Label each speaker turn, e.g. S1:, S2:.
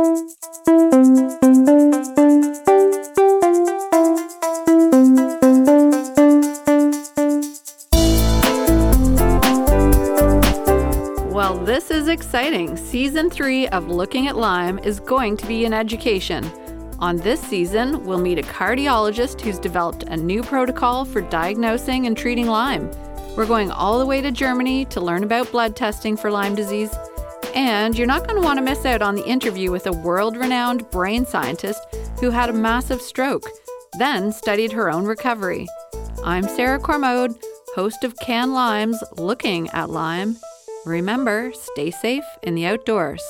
S1: Well, this is exciting. Season three of Looking at Lyme is going to be an education. On this season, we'll meet a cardiologist who's developed a new protocol for diagnosing and treating Lyme. We're going all the way to Germany to learn about blood testing for Lyme disease. And you're not going to want to miss out on the interview with a world renowned brain scientist who had a massive stroke, then studied her own recovery. I'm Sarah Cormode, host of CanLyme's Looking at Lyme. Remember, stay safe in the outdoors.